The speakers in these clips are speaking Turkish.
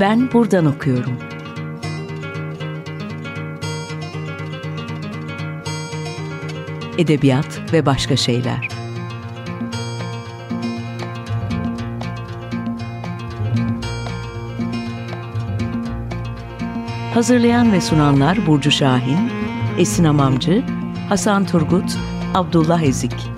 Ben buradan okuyorum. Edebiyat ve başka şeyler. Hazırlayan ve sunanlar Burcu Şahin, Esin Amamcı, Hasan Turgut, Abdullah Ezik.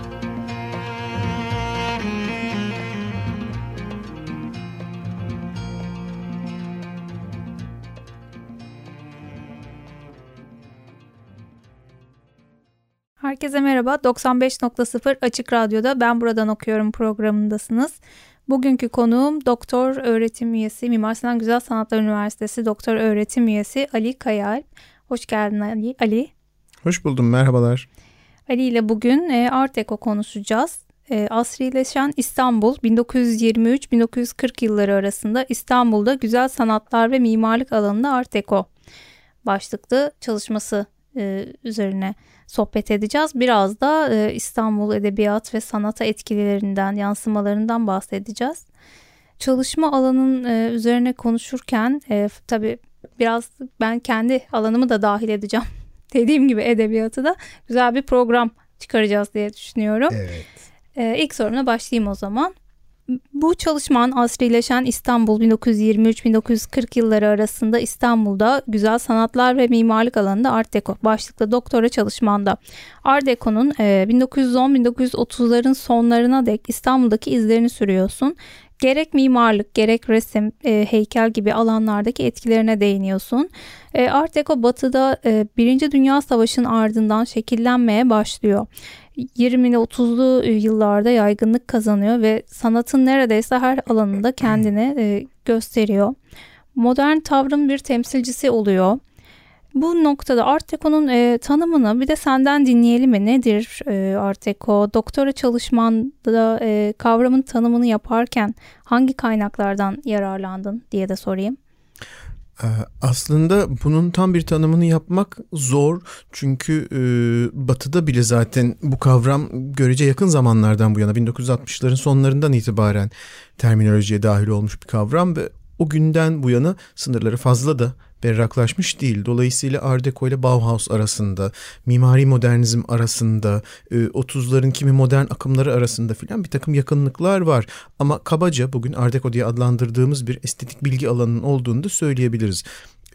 Herkese merhaba. 95.0 Açık Radyo'da Ben Buradan Okuyorum programındasınız. Bugünkü konuğum doktor öğretim üyesi Mimar Sinan Güzel Sanatlar Üniversitesi doktor öğretim üyesi Ali Kayal. Hoş geldin Ali. Ali. Hoş buldum, merhabalar. Ali ile bugün e, Art Deco konuşacağız. E, asrileşen İstanbul 1923-1940 yılları arasında İstanbul'da güzel sanatlar ve mimarlık alanında Art Deco başlıklı çalışması e, üzerine sohbet edeceğiz. Biraz da e, İstanbul edebiyat ve sanata etkilerinden, yansımalarından bahsedeceğiz. Çalışma alanın e, üzerine konuşurken e, tabii biraz ben kendi alanımı da dahil edeceğim. Dediğim gibi edebiyatı da güzel bir program çıkaracağız diye düşünüyorum. Evet. E, ilk soruna başlayayım o zaman. Bu çalışman asrileşen İstanbul 1923-1940 yılları arasında İstanbul'da güzel sanatlar ve mimarlık alanında Art Deco başlıklı doktora çalışmanda. Art Deco'nun 1910-1930'ların sonlarına dek İstanbul'daki izlerini sürüyorsun. Gerek mimarlık, gerek resim, e, heykel gibi alanlardaki etkilerine değiniyorsun. E, Art Deco batıda e, Birinci Dünya Savaşı'nın ardından şekillenmeye başlıyor. 20'li 30'lu yıllarda yaygınlık kazanıyor ve sanatın neredeyse her alanında kendini e, gösteriyor. Modern tavrın bir temsilcisi oluyor. Bu noktada Art Deco'nun e, tanımını bir de senden dinleyelim mi? Nedir e, Art Deco? Doktora çalışmanda e, kavramın tanımını yaparken hangi kaynaklardan yararlandın diye de sorayım. Ee, aslında bunun tam bir tanımını yapmak zor. Çünkü e, batıda bile zaten bu kavram görece yakın zamanlardan bu yana 1960'ların sonlarından itibaren terminolojiye dahil olmuş bir kavram ve o günden bu yana sınırları fazla da berraklaşmış değil. Dolayısıyla Art Deco ile Bauhaus arasında, mimari modernizm arasında, 30'ların e, kimi modern akımları arasında filan bir takım yakınlıklar var. Ama kabaca bugün Art Deco diye adlandırdığımız bir estetik bilgi alanının olduğunu da söyleyebiliriz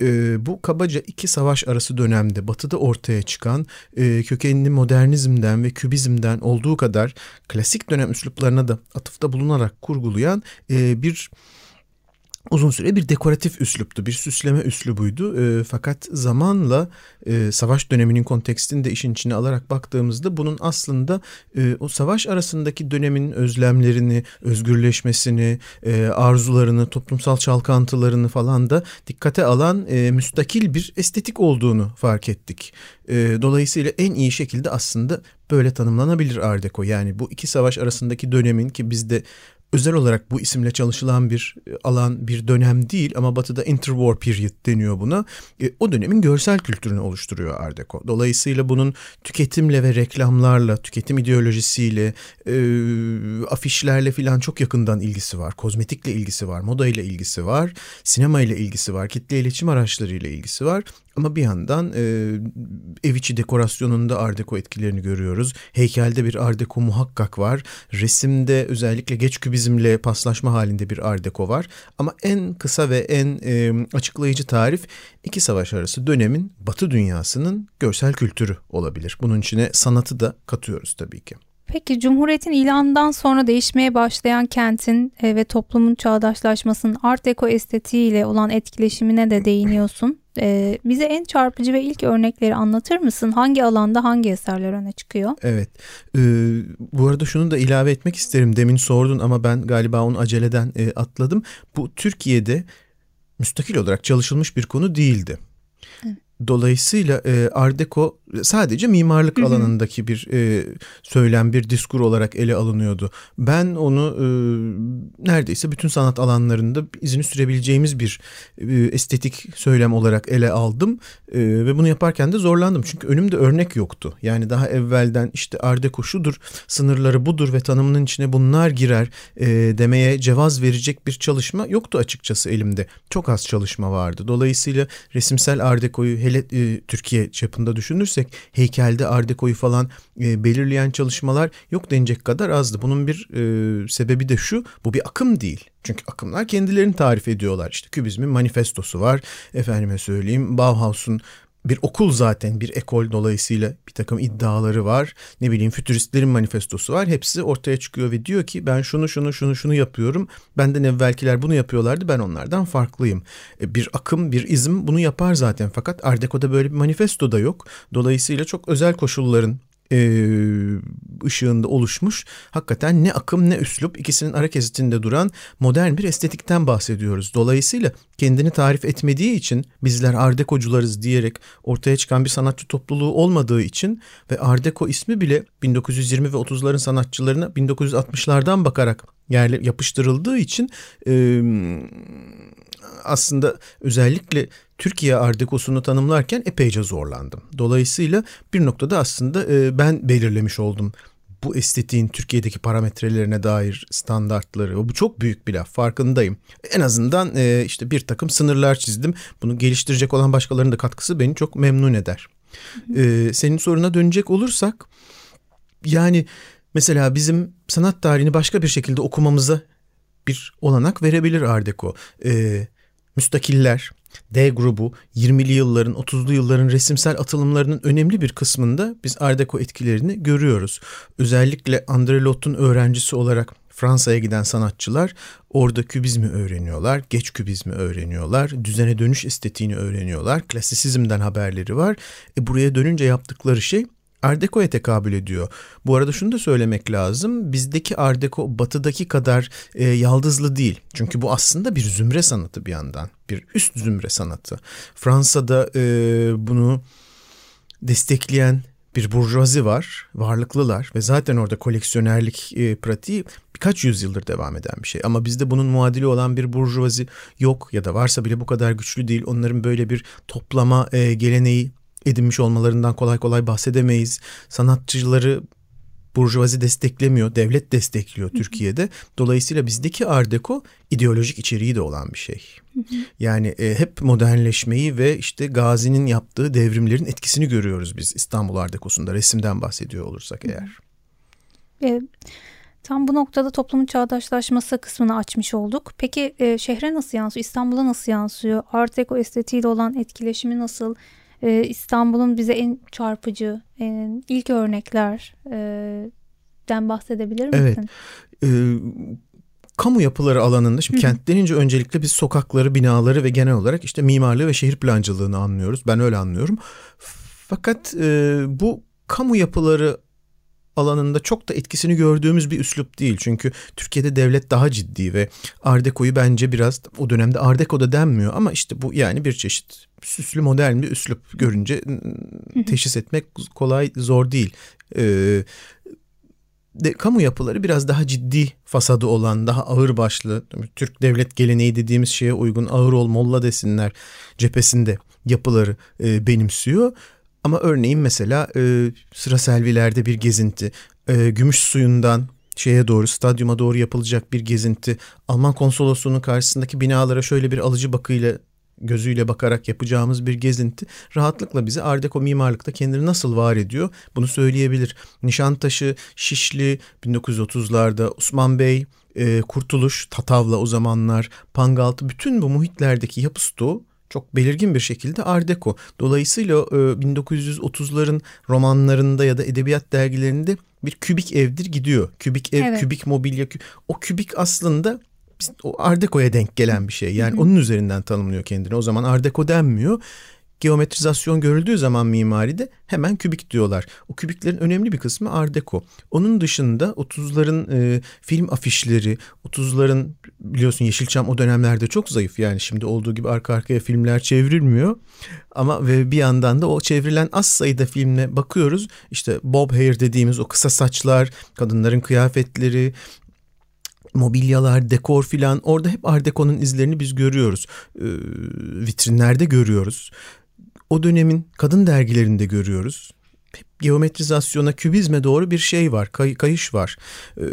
e, bu kabaca iki savaş arası dönemde batıda ortaya çıkan e, kökenli modernizmden ve kübizmden olduğu kadar klasik dönem üsluplarına da atıfta bulunarak kurgulayan e, bir uzun süre bir dekoratif üsluptu, bir süsleme üslubuydu. E, fakat zamanla e, savaş döneminin kontekstini de işin içine alarak baktığımızda bunun aslında e, o savaş arasındaki dönemin özlemlerini, özgürleşmesini, e, arzularını, toplumsal çalkantılarını falan da dikkate alan e, müstakil bir estetik olduğunu fark ettik. E, dolayısıyla en iyi şekilde aslında böyle tanımlanabilir Art Deco. Yani bu iki savaş arasındaki dönemin ki bizde özel olarak bu isimle çalışılan bir e, alan, bir dönem değil ama Batı'da interwar period deniyor buna. E, o dönemin görsel kültürünü oluşturuyor Art Deco. Dolayısıyla bunun tüketimle ve reklamlarla, tüketim ideolojisiyle, e, afişlerle filan çok yakından ilgisi var. Kozmetikle ilgisi var, moda ile ilgisi var, sinema ile ilgisi var, kitle iletişim araçları ile ilgisi var. Ama bir yandan e, ev içi dekorasyonunda Art Deco etkilerini görüyoruz. Heykelde bir Art Deco muhakkak var. Resimde özellikle geç kübizmle paslaşma halinde bir Art Deco var. Ama en kısa ve en e, açıklayıcı tarif iki savaş arası dönemin Batı dünyasının görsel kültürü olabilir. Bunun içine sanatı da katıyoruz tabii ki. Peki Cumhuriyet'in ilanından sonra değişmeye başlayan kentin e, ve toplumun çağdaşlaşmasının Art Deco estetiğiyle olan etkileşimine de değiniyorsun. E, bize en çarpıcı ve ilk örnekleri anlatır mısın? Hangi alanda hangi eserler öne çıkıyor? Evet. Ee, bu arada şunu da ilave etmek isterim. Demin sordun ama ben galiba onu aceleden e, atladım. Bu Türkiye'de müstakil olarak çalışılmış bir konu değildi. Dolayısıyla e, Art Deco sadece mimarlık hı hı. alanındaki bir e, söylem, bir diskur olarak ele alınıyordu. Ben onu e, neredeyse bütün sanat alanlarında izini sürebileceğimiz bir e, estetik söylem olarak ele aldım. E, ve bunu yaparken de zorlandım. Çünkü önümde örnek yoktu. Yani daha evvelden işte Art Deco şudur, sınırları budur ve tanımının içine bunlar girer e, demeye cevaz verecek bir çalışma yoktu açıkçası elimde. Çok az çalışma vardı. Dolayısıyla resimsel Art Deco'yu hele e, Türkiye çapında düşünürsek heykelde Art Deco'yu falan e, belirleyen çalışmalar yok denecek kadar azdı. Bunun bir e, sebebi de şu bu bir akım değil. Çünkü akımlar kendilerini tarif ediyorlar. İşte Kübizmin manifestosu var. Efendime söyleyeyim Bauhaus'un bir okul zaten bir ekol dolayısıyla bir takım iddiaları var. Ne bileyim fütüristlerin manifestosu var. Hepsi ortaya çıkıyor ve diyor ki ben şunu şunu şunu şunu yapıyorum. Benden evvelkiler bunu yapıyorlardı ben onlardan farklıyım. E, bir akım bir izm bunu yapar zaten fakat Art böyle bir manifesto da yok. Dolayısıyla çok özel koşulların e, ışığında oluşmuş hakikaten ne akım ne üslup ikisinin ara kesitinde duran modern bir estetikten bahsediyoruz. Dolayısıyla kendini tarif etmediği için bizler ardekocularız diyerek ortaya çıkan bir sanatçı topluluğu olmadığı için ve ardeko ismi bile 1920 ve 30'ların sanatçılarına 1960'lardan bakarak yerle yapıştırıldığı için e, aslında özellikle Türkiye Art tanımlarken epeyce zorlandım. Dolayısıyla bir noktada aslında e, ben belirlemiş oldum bu estetiğin Türkiye'deki parametrelerine dair standartları. Bu çok büyük bir laf farkındayım. En azından e, işte bir takım sınırlar çizdim. Bunu geliştirecek olan başkalarının da katkısı beni çok memnun eder. E, senin soruna dönecek olursak yani mesela bizim sanat tarihini başka bir şekilde okumamıza bir olanak verebilir Art Deco. Müstakiller, D grubu 20'li yılların 30'lu yılların resimsel atılımlarının önemli bir kısmında biz Art Deco etkilerini görüyoruz. Özellikle André Lotte'un öğrencisi olarak Fransa'ya giden sanatçılar orada kübizmi öğreniyorlar, geç kübizmi öğreniyorlar, düzene dönüş estetiğini öğreniyorlar, klasisizmden haberleri var. E buraya dönünce yaptıkları şey Art Deco'ya tekabül ediyor. Bu arada şunu da söylemek lazım. Bizdeki Art Deco batıdaki kadar e, yaldızlı değil. Çünkü bu aslında bir zümre sanatı bir yandan. Bir üst zümre sanatı. Fransa'da e, bunu destekleyen bir burjuvazi var, varlıklılar ve zaten orada koleksiyonerlik e, pratiği birkaç yüzyıldır devam eden bir şey. Ama bizde bunun muadili olan bir burjuvazi yok ya da varsa bile bu kadar güçlü değil. Onların böyle bir toplama e, geleneği edinmiş olmalarından kolay kolay bahsedemeyiz. Sanatçıları burjuvazi desteklemiyor, devlet destekliyor Türkiye'de. Dolayısıyla bizdeki Art Deco ideolojik içeriği de olan bir şey. Yani e, hep modernleşmeyi ve işte Gazi'nin yaptığı devrimlerin etkisini görüyoruz biz İstanbul Art Deco'sunda resimden bahsediyor olursak eğer. E, tam bu noktada toplumun çağdaşlaşması kısmını açmış olduk. Peki e, şehre nasıl yansıyor? İstanbul'a nasıl yansıyor? Art Deco estetiğiyle olan etkileşimi nasıl? E, İstanbul'un bize en çarpıcı en ilk örneklerden e, bahsedebilir misin? Evet. E, kamu yapıları alanında şimdi kent denince öncelikle biz sokakları, binaları ve genel olarak işte mimarlığı ve şehir plancılığını anlıyoruz. Ben öyle anlıyorum. Fakat e, bu kamu yapıları alanında çok da etkisini gördüğümüz bir üslup değil. Çünkü Türkiye'de devlet daha ciddi ve Ardeko'yu bence biraz o dönemde Ardeko'da denmiyor ama işte bu yani bir çeşit süslü modern bir üslup görünce teşhis etmek kolay zor değil. Ee, de, kamu yapıları biraz daha ciddi fasadı olan, daha ağır başlı, Türk devlet geleneği dediğimiz şeye uygun ağır ol molla desinler cephesinde yapıları e, benimsiyor. Ama örneğin mesela e, sıra selvilerde bir gezinti, e, gümüş suyundan şeye doğru stadyuma doğru yapılacak bir gezinti, Alman konsolosluğunun karşısındaki binalara şöyle bir alıcı bakıyla gözüyle bakarak yapacağımız bir gezinti. Rahatlıkla bize Art Deco mimarlıkta kendini nasıl var ediyor bunu söyleyebilir. Nişantaşı, Şişli 1930'larda Osman Bey, e, Kurtuluş, Tatavla o zamanlar, Pangaltı bütün bu muhitlerdeki yapı stoğu çok belirgin bir şekilde Art Deco. Dolayısıyla e, 1930'ların romanlarında ya da edebiyat dergilerinde bir kübik evdir gidiyor. Kübik ev, evet. kübik mobilya. O kübik aslında o Art Deco'ya denk gelen bir şey. Yani onun üzerinden tanımlıyor kendini. O zaman Art Deco denmiyor. Geometrizasyon görüldüğü zaman mimaride hemen kübik diyorlar. O kübiklerin önemli bir kısmı Art Deco. Onun dışında 30'ların e, film afişleri, 30'ların biliyorsun Yeşilçam o dönemlerde çok zayıf. Yani şimdi olduğu gibi arka arkaya filmler çevrilmiyor. Ama ve bir yandan da o çevrilen az sayıda filme bakıyoruz. İşte Bob Hair dediğimiz o kısa saçlar, kadınların kıyafetleri, mobilyalar, dekor filan orada hep Art Deco'nun izlerini biz görüyoruz. Ee, vitrinlerde görüyoruz. O dönemin kadın dergilerinde görüyoruz. Hep geometrizasyona, kübizme doğru bir şey var, kay, kayış var. Ee,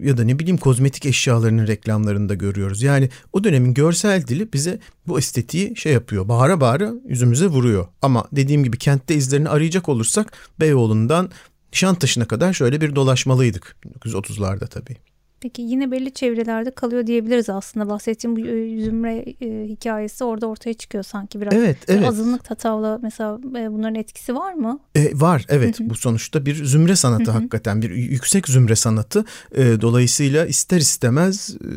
ya da ne bileyim kozmetik eşyalarının reklamlarında görüyoruz. Yani o dönemin görsel dili bize bu estetiği şey yapıyor. Bağıra bağıra yüzümüze vuruyor. Ama dediğim gibi kentte izlerini arayacak olursak Beyoğlu'ndan Nişantaşı'na kadar şöyle bir dolaşmalıydık. 1930'larda tabii. Peki yine belli çevrelerde kalıyor diyebiliriz aslında. Bahsettiğim bu e, zümre e, hikayesi orada ortaya çıkıyor sanki biraz. Evet, evet. Azınlık tatavla mesela e, bunların etkisi var mı? E, var, evet. Bu sonuçta bir zümre sanatı hakikaten. Bir yüksek zümre sanatı. E, dolayısıyla ister istemez e,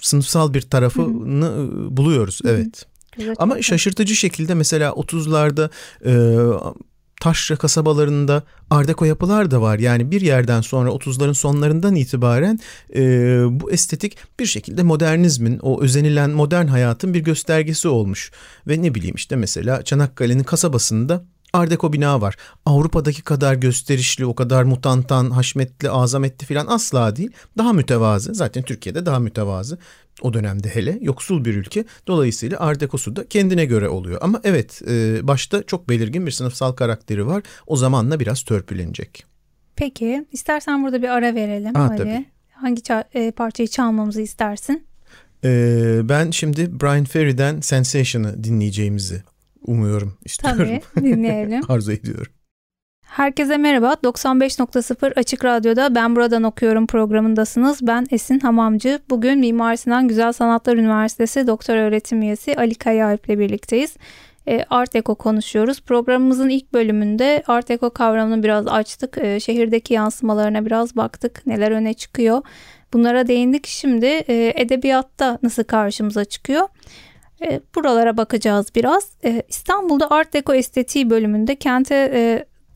sınıfsal bir tarafını e, buluyoruz. Evet. Güzel, Ama şaşırtıcı şekilde mesela 30'larda e, taşra kasabalarında ardeko yapılar da var. Yani bir yerden sonra 30'ların sonlarından itibaren e, bu estetik bir şekilde modernizmin, o özenilen modern hayatın bir göstergesi olmuş. Ve ne bileyim işte mesela Çanakkale'nin kasabasında Ardeko bina var. Avrupa'daki kadar gösterişli, o kadar mutantan, haşmetli, azametli falan asla değil. Daha mütevazı. Zaten Türkiye'de daha mütevazı. O dönemde hele yoksul bir ülke. Dolayısıyla Art da kendine göre oluyor. Ama evet e, başta çok belirgin bir sınıfsal karakteri var. O zamanla biraz törpülenecek. Peki istersen burada bir ara verelim. Aa, tabii. Hangi e, parçayı çalmamızı istersin? Ee, ben şimdi Brian Ferry'den Sensation'ı dinleyeceğimizi umuyorum, istiyorum. Tabii dinleyelim. Arzu ediyorum. Herkese merhaba. 95.0 Açık Radyo'da Ben Buradan Okuyorum programındasınız. Ben Esin Hamamcı. Bugün Mimar Sinan Güzel Sanatlar Üniversitesi Doktor Öğretim Üyesi Ali Kayaalp ile birlikteyiz. E, Art Deco konuşuyoruz. Programımızın ilk bölümünde Art Deco kavramını biraz açtık. E, şehirdeki yansımalarına biraz baktık. Neler öne çıkıyor. Bunlara değindik. Şimdi e, edebiyatta nasıl karşımıza çıkıyor? Buralara bakacağız biraz. İstanbul'da Art Deco estetiği bölümünde kente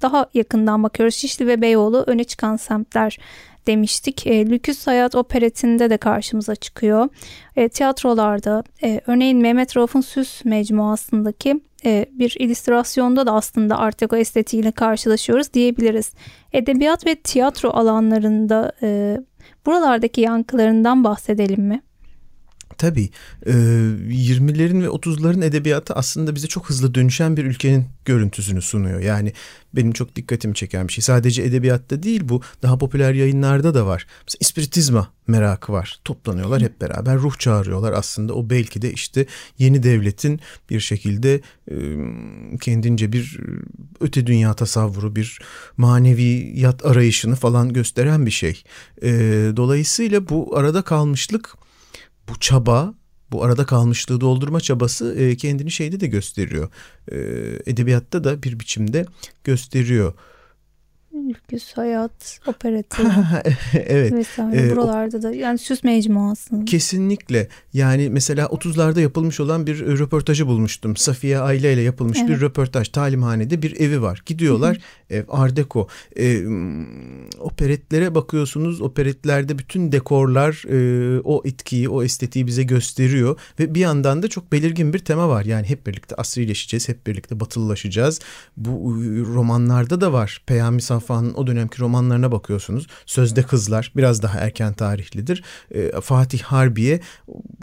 daha yakından bakıyoruz. Şişli ve Beyoğlu öne çıkan semtler demiştik. E, Lüküs Hayat operetinde de karşımıza çıkıyor. E, tiyatrolarda e, örneğin Mehmet Rauf'un Süs mecmuasındaki e, bir illüstrasyonda da aslında Art Deco estetiğiyle karşılaşıyoruz diyebiliriz. Edebiyat ve tiyatro alanlarında e, buralardaki yankılarından bahsedelim mi? Tabii. E, 20'lerin ve 30'ların edebiyatı aslında bize çok hızlı dönüşen bir ülkenin görüntüsünü sunuyor. Yani benim çok dikkatimi çeken bir şey. Sadece edebiyatta değil bu daha popüler yayınlarda da var. Mesela ispiritizma merakı var. Toplanıyorlar hep beraber ruh çağırıyorlar. Aslında o belki de işte yeni devletin bir şekilde e, kendince bir öte dünya tasavvuru, bir maneviyat arayışını falan gösteren bir şey. E, dolayısıyla bu arada kalmışlık bu çaba bu arada kalmışlığı doldurma çabası e, kendini şeyde de gösteriyor. E, edebiyatta da bir biçimde gösteriyor. Ülküs Hayat, Operatif evet. vesaire ee, buralarda da yani süs mecmuası. Kesinlikle yani mesela 30'larda yapılmış olan bir röportajı bulmuştum. Safiye Aile ile yapılmış evet. bir röportaj. Talimhanede bir evi var. Gidiyorlar ev Ardeko. E, operetlere bakıyorsunuz operetlerde bütün dekorlar e, o etkiyi o estetiği bize gösteriyor. Ve bir yandan da çok belirgin bir tema var. Yani hep birlikte asrileşeceğiz. Hep birlikte batılılaşacağız. Bu romanlarda da var. Peyami Safa'nın o dönemki romanlarına bakıyorsunuz. Sözde Kızlar biraz daha erken tarihlidir. E, Fatih Harbiye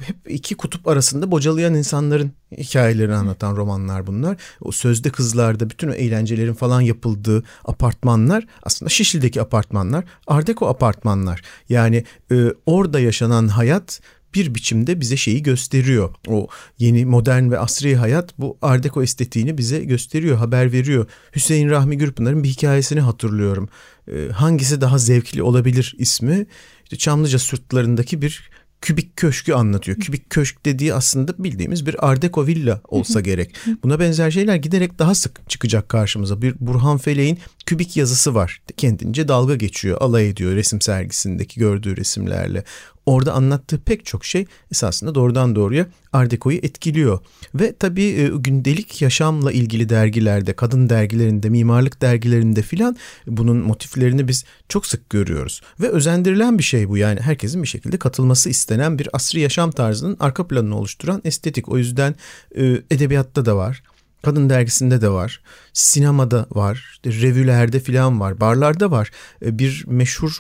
hep iki kutup arasında bocalayan insanların hikayelerini anlatan romanlar bunlar. O Sözde Kızlar'da bütün o eğlencelerin falan yapıldığı apartmanlar aslında Şişli'deki apartmanlar Ardeko apartmanlar. Yani e, orada yaşanan hayat bir biçimde bize şeyi gösteriyor. O yeni modern ve asri hayat bu Ardeko estetiğini bize gösteriyor, haber veriyor. Hüseyin Rahmi Gürpınar'ın bir hikayesini hatırlıyorum. Ee, hangisi daha zevkli olabilir ismi? İşte Çamlıca sırtlarındaki bir kübik köşkü anlatıyor. Kübik köşk dediği aslında bildiğimiz bir Ardeko villa olsa gerek. Buna benzer şeyler giderek daha sık çıkacak karşımıza. Bir Burhan Feleğin kübik yazısı var. Kendince dalga geçiyor, alay ediyor resim sergisindeki gördüğü resimlerle. Orada anlattığı pek çok şey esasında doğrudan doğruya Art Deco'yu etkiliyor. Ve tabii e, gündelik yaşamla ilgili dergilerde, kadın dergilerinde, mimarlık dergilerinde filan bunun motiflerini biz çok sık görüyoruz. Ve özendirilen bir şey bu yani herkesin bir şekilde katılması istenen bir asri yaşam tarzının arka planını oluşturan estetik. O yüzden e, edebiyatta da var. Kadın dergisinde de var. Sinemada var. Revülerde filan var. Barlarda var. E, bir meşhur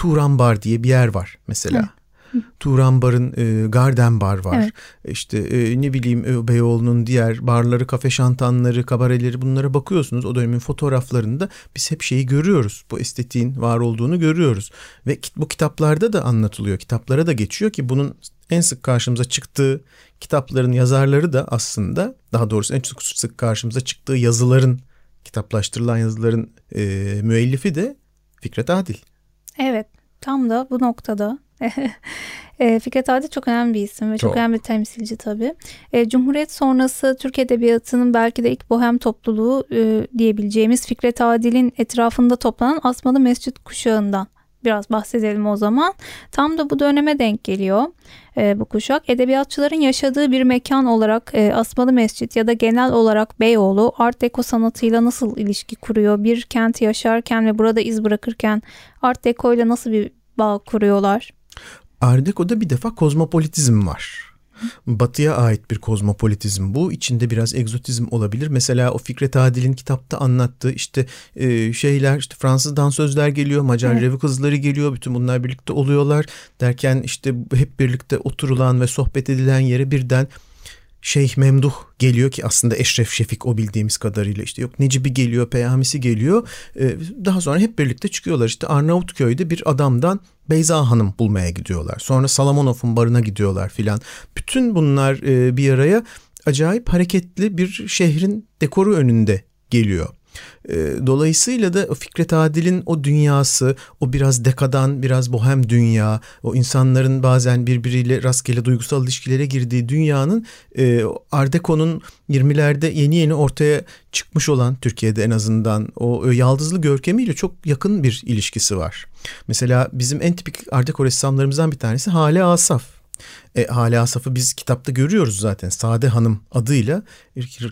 Turan Bar diye bir yer var mesela. Evet. Turan Bar'ın e, Garden Bar var. Evet. İşte e, ne bileyim e, Beyoğlu'nun diğer barları, kafe şantanları, kabareleri bunlara bakıyorsunuz. O dönemin fotoğraflarında biz hep şeyi görüyoruz. Bu estetiğin var olduğunu görüyoruz. Ve bu kitaplarda da anlatılıyor. Kitaplara da geçiyor ki bunun en sık karşımıza çıktığı kitapların yazarları da aslında daha doğrusu en çok sık karşımıza çıktığı yazıların kitaplaştırılan yazıların e, müellifi de Fikret Adil. Evet tam da bu noktada. E, Fikret Adil çok önemli bir isim ve çok, çok. önemli bir temsilci tabii. E, Cumhuriyet sonrası Türk Edebiyatı'nın belki de ilk bohem topluluğu e, diyebileceğimiz Fikret Adil'in etrafında toplanan Asmalı Mescit kuşağından biraz bahsedelim o zaman. Tam da bu döneme denk geliyor e, bu kuşak. Edebiyatçıların yaşadığı bir mekan olarak e, Asmalı Mescit ya da genel olarak Beyoğlu Art Deco sanatıyla nasıl ilişki kuruyor? Bir kenti yaşarken ve burada iz bırakırken Art Deco ile nasıl bir bağ kuruyorlar? Art Deco'da bir defa kozmopolitizm var. Batıya ait bir kozmopolitizm bu. İçinde biraz egzotizm olabilir. Mesela o Fikret Adil'in kitapta anlattığı işte e, şeyler işte Fransız dansözler geliyor, Macar evet. revi kızları geliyor. Bütün bunlar birlikte oluyorlar derken işte hep birlikte oturulan ve sohbet edilen yere birden Şeyh Memduh geliyor ki aslında Eşref Şefik o bildiğimiz kadarıyla işte yok Necibi geliyor, Peyhamisi geliyor. Ee, daha sonra hep birlikte çıkıyorlar işte Arnavutköy'de bir adamdan Beyza Hanım bulmaya gidiyorlar. Sonra Salamonov'un barına gidiyorlar filan. Bütün bunlar e, bir araya acayip hareketli bir şehrin dekoru önünde geliyor. Ee, dolayısıyla da Fikret Adil'in o dünyası, o biraz dekadan, biraz bohem dünya, o insanların bazen birbiriyle rastgele duygusal ilişkilere girdiği dünyanın e, Ardeko'nun 20'lerde yeni yeni ortaya çıkmış olan Türkiye'de en azından o e, yaldızlı görkemiyle çok yakın bir ilişkisi var. Mesela bizim en tipik Ardeko ressamlarımızdan bir tanesi Hale Asaf. E, Hale Asaf'ı biz kitapta görüyoruz zaten. Sade Hanım adıyla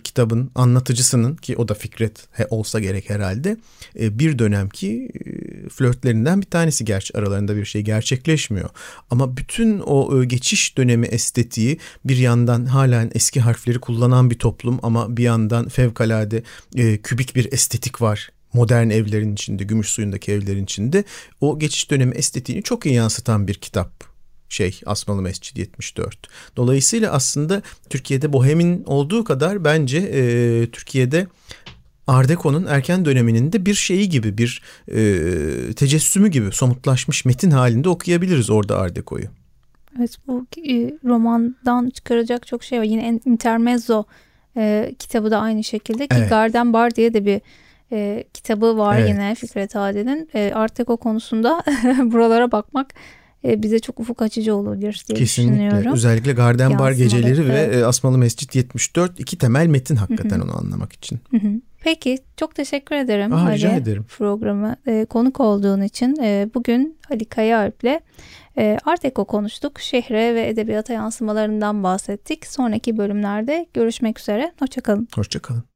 kitabın anlatıcısının ki o da Fikret he, olsa gerek herhalde e, bir dönemki e, flörtlerinden bir tanesi gerçi aralarında bir şey gerçekleşmiyor. Ama bütün o e, geçiş dönemi estetiği bir yandan halen eski harfleri kullanan bir toplum ama bir yandan fevkalade e, kübik bir estetik var modern evlerin içinde, gümüş suyundaki evlerin içinde o geçiş dönemi estetiğini çok iyi yansıtan bir kitap şey Asmalı Mescid 74. Dolayısıyla aslında Türkiye'de bohemin olduğu kadar bence e, Türkiye'de Ardeko'nun erken döneminin de bir şeyi gibi bir e, tecessümü gibi somutlaşmış metin halinde okuyabiliriz orada Ardeko'yu. Evet bu e, romandan çıkaracak çok şey var. Yine Intermezzo e, kitabı da aynı şekilde ki evet. Garden Bar diye de bir e, kitabı var evet. yine Fikret Adil'in. E, Art konusunda buralara bakmak bize çok ufuk açıcı olur diye Kesinlikle. düşünüyorum. Özellikle Garden Bar geceleri evet. ve e, Asmalı Mescit 74 iki temel metin hakikaten onu anlamak için. Peki çok teşekkür ederim. Aa, rica ederim. Programı e, konuk olduğun için e, bugün Ali Kaya Alp'le e, Art Deco konuştuk. Şehre ve edebiyata yansımalarından bahsettik. Sonraki bölümlerde görüşmek üzere. Hoşçakalın. Hoşçakalın.